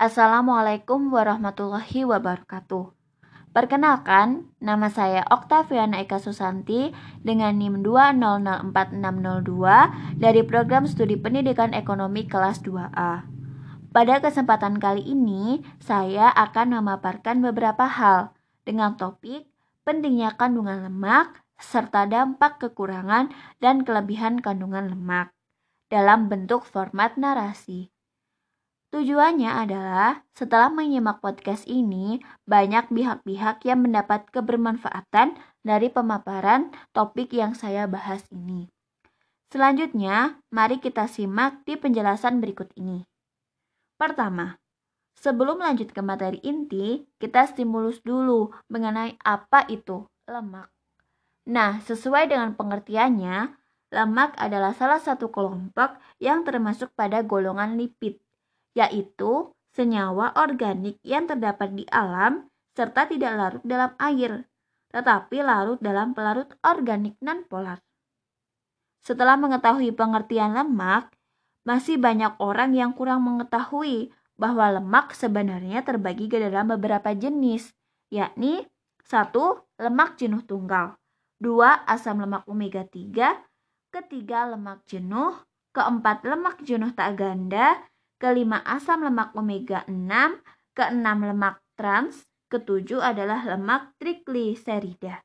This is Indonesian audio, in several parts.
Assalamualaikum warahmatullahi wabarakatuh. Perkenalkan, nama saya Oktaviana Eka Susanti dengan NIM 2004602 dari Program Studi Pendidikan Ekonomi kelas 2A. Pada kesempatan kali ini, saya akan memaparkan beberapa hal dengan topik pentingnya kandungan lemak serta dampak kekurangan dan kelebihan kandungan lemak dalam bentuk format narasi. Tujuannya adalah setelah menyimak podcast ini, banyak pihak-pihak yang mendapat kebermanfaatan dari pemaparan topik yang saya bahas ini. Selanjutnya, mari kita simak di penjelasan berikut ini. Pertama, sebelum lanjut ke materi inti, kita stimulus dulu mengenai apa itu lemak. Nah, sesuai dengan pengertiannya, lemak adalah salah satu kelompok yang termasuk pada golongan lipid yaitu senyawa organik yang terdapat di alam serta tidak larut dalam air, tetapi larut dalam pelarut organik nonpolar. Setelah mengetahui pengertian lemak, masih banyak orang yang kurang mengetahui bahwa lemak sebenarnya terbagi ke dalam beberapa jenis, yakni satu lemak jenuh tunggal, dua asam lemak omega 3, ketiga lemak jenuh, keempat lemak jenuh tak ganda, kelima asam lemak omega 6, keenam lemak trans, ketujuh adalah lemak trigliserida.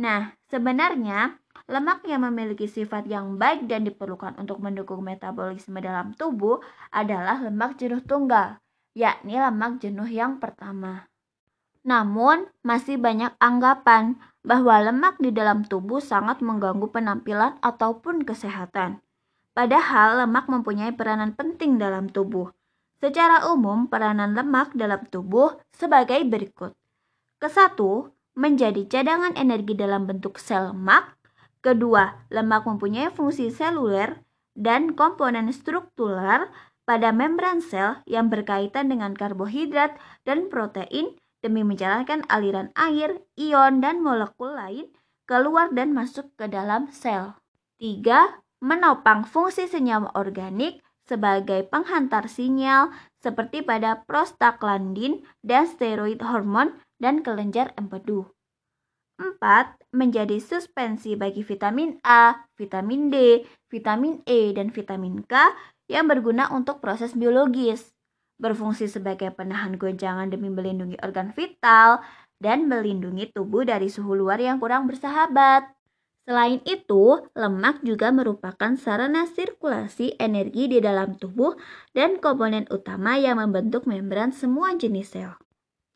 Nah, sebenarnya lemak yang memiliki sifat yang baik dan diperlukan untuk mendukung metabolisme dalam tubuh adalah lemak jenuh tunggal, yakni lemak jenuh yang pertama. Namun, masih banyak anggapan bahwa lemak di dalam tubuh sangat mengganggu penampilan ataupun kesehatan. Padahal lemak mempunyai peranan penting dalam tubuh. Secara umum, peranan lemak dalam tubuh sebagai berikut. Kesatu, menjadi cadangan energi dalam bentuk sel lemak. Kedua, lemak mempunyai fungsi seluler dan komponen struktural pada membran sel yang berkaitan dengan karbohidrat dan protein demi menjalankan aliran air, ion, dan molekul lain keluar dan masuk ke dalam sel. Tiga menopang fungsi senyawa organik sebagai penghantar sinyal seperti pada prostaglandin dan steroid hormon dan kelenjar empedu. 4. Menjadi suspensi bagi vitamin A, vitamin D, vitamin E, dan vitamin K yang berguna untuk proses biologis. Berfungsi sebagai penahan goncangan demi melindungi organ vital dan melindungi tubuh dari suhu luar yang kurang bersahabat. Selain itu, lemak juga merupakan sarana sirkulasi energi di dalam tubuh dan komponen utama yang membentuk membran semua jenis sel.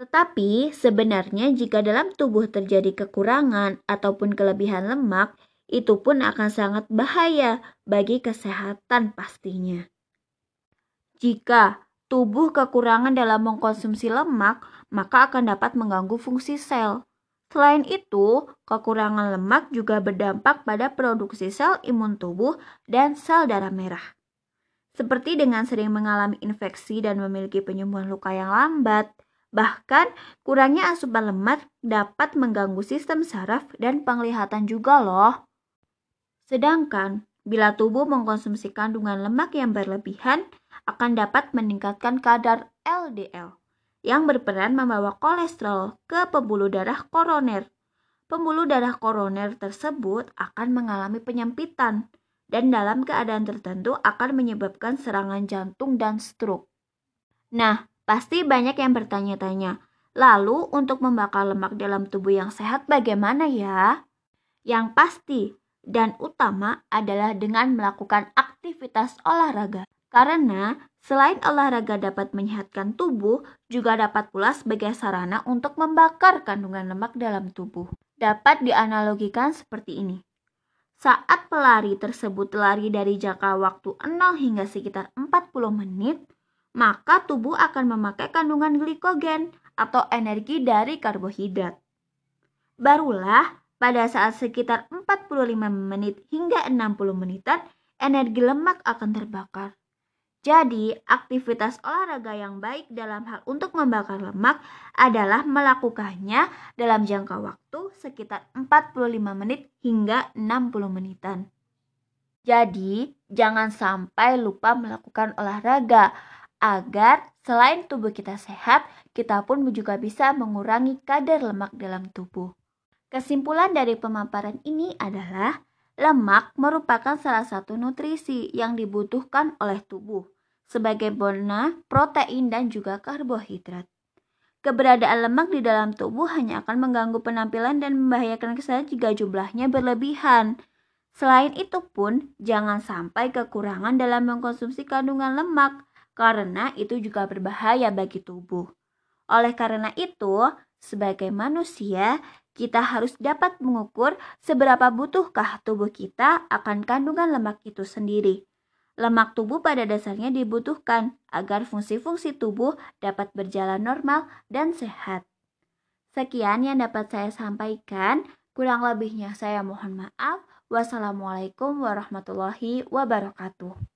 Tetapi sebenarnya jika dalam tubuh terjadi kekurangan ataupun kelebihan lemak, itu pun akan sangat bahaya bagi kesehatan pastinya. Jika tubuh kekurangan dalam mengkonsumsi lemak, maka akan dapat mengganggu fungsi sel Selain itu, kekurangan lemak juga berdampak pada produksi sel imun tubuh dan sel darah merah. Seperti dengan sering mengalami infeksi dan memiliki penyembuhan luka yang lambat, bahkan kurangnya asupan lemak dapat mengganggu sistem saraf dan penglihatan juga loh. Sedangkan bila tubuh mengkonsumsi kandungan lemak yang berlebihan akan dapat meningkatkan kadar LDL yang berperan membawa kolesterol ke pembuluh darah koroner. Pembuluh darah koroner tersebut akan mengalami penyempitan dan dalam keadaan tertentu akan menyebabkan serangan jantung dan stroke. Nah, pasti banyak yang bertanya-tanya, lalu untuk membakar lemak dalam tubuh yang sehat bagaimana ya? Yang pasti dan utama adalah dengan melakukan aktivitas olahraga. Karena selain olahraga dapat menyehatkan tubuh, juga dapat pula sebagai sarana untuk membakar kandungan lemak dalam tubuh. Dapat dianalogikan seperti ini. Saat pelari tersebut lari dari jangka waktu 0 hingga sekitar 40 menit, maka tubuh akan memakai kandungan glikogen atau energi dari karbohidrat. Barulah pada saat sekitar 45 menit hingga 60 menitan, energi lemak akan terbakar. Jadi, aktivitas olahraga yang baik dalam hal untuk membakar lemak adalah melakukannya dalam jangka waktu sekitar 45 menit hingga 60 menitan. Jadi, jangan sampai lupa melakukan olahraga agar selain tubuh kita sehat, kita pun juga bisa mengurangi kadar lemak dalam tubuh. Kesimpulan dari pemaparan ini adalah lemak merupakan salah satu nutrisi yang dibutuhkan oleh tubuh sebagai bona, protein, dan juga karbohidrat. Keberadaan lemak di dalam tubuh hanya akan mengganggu penampilan dan membahayakan kesehatan jika jumlahnya berlebihan. Selain itu pun, jangan sampai kekurangan dalam mengkonsumsi kandungan lemak, karena itu juga berbahaya bagi tubuh. Oleh karena itu, sebagai manusia, kita harus dapat mengukur seberapa butuhkah tubuh kita akan kandungan lemak itu sendiri. Lemak tubuh pada dasarnya dibutuhkan agar fungsi-fungsi tubuh dapat berjalan normal dan sehat. Sekian yang dapat saya sampaikan. Kurang lebihnya saya mohon maaf. Wassalamualaikum warahmatullahi wabarakatuh.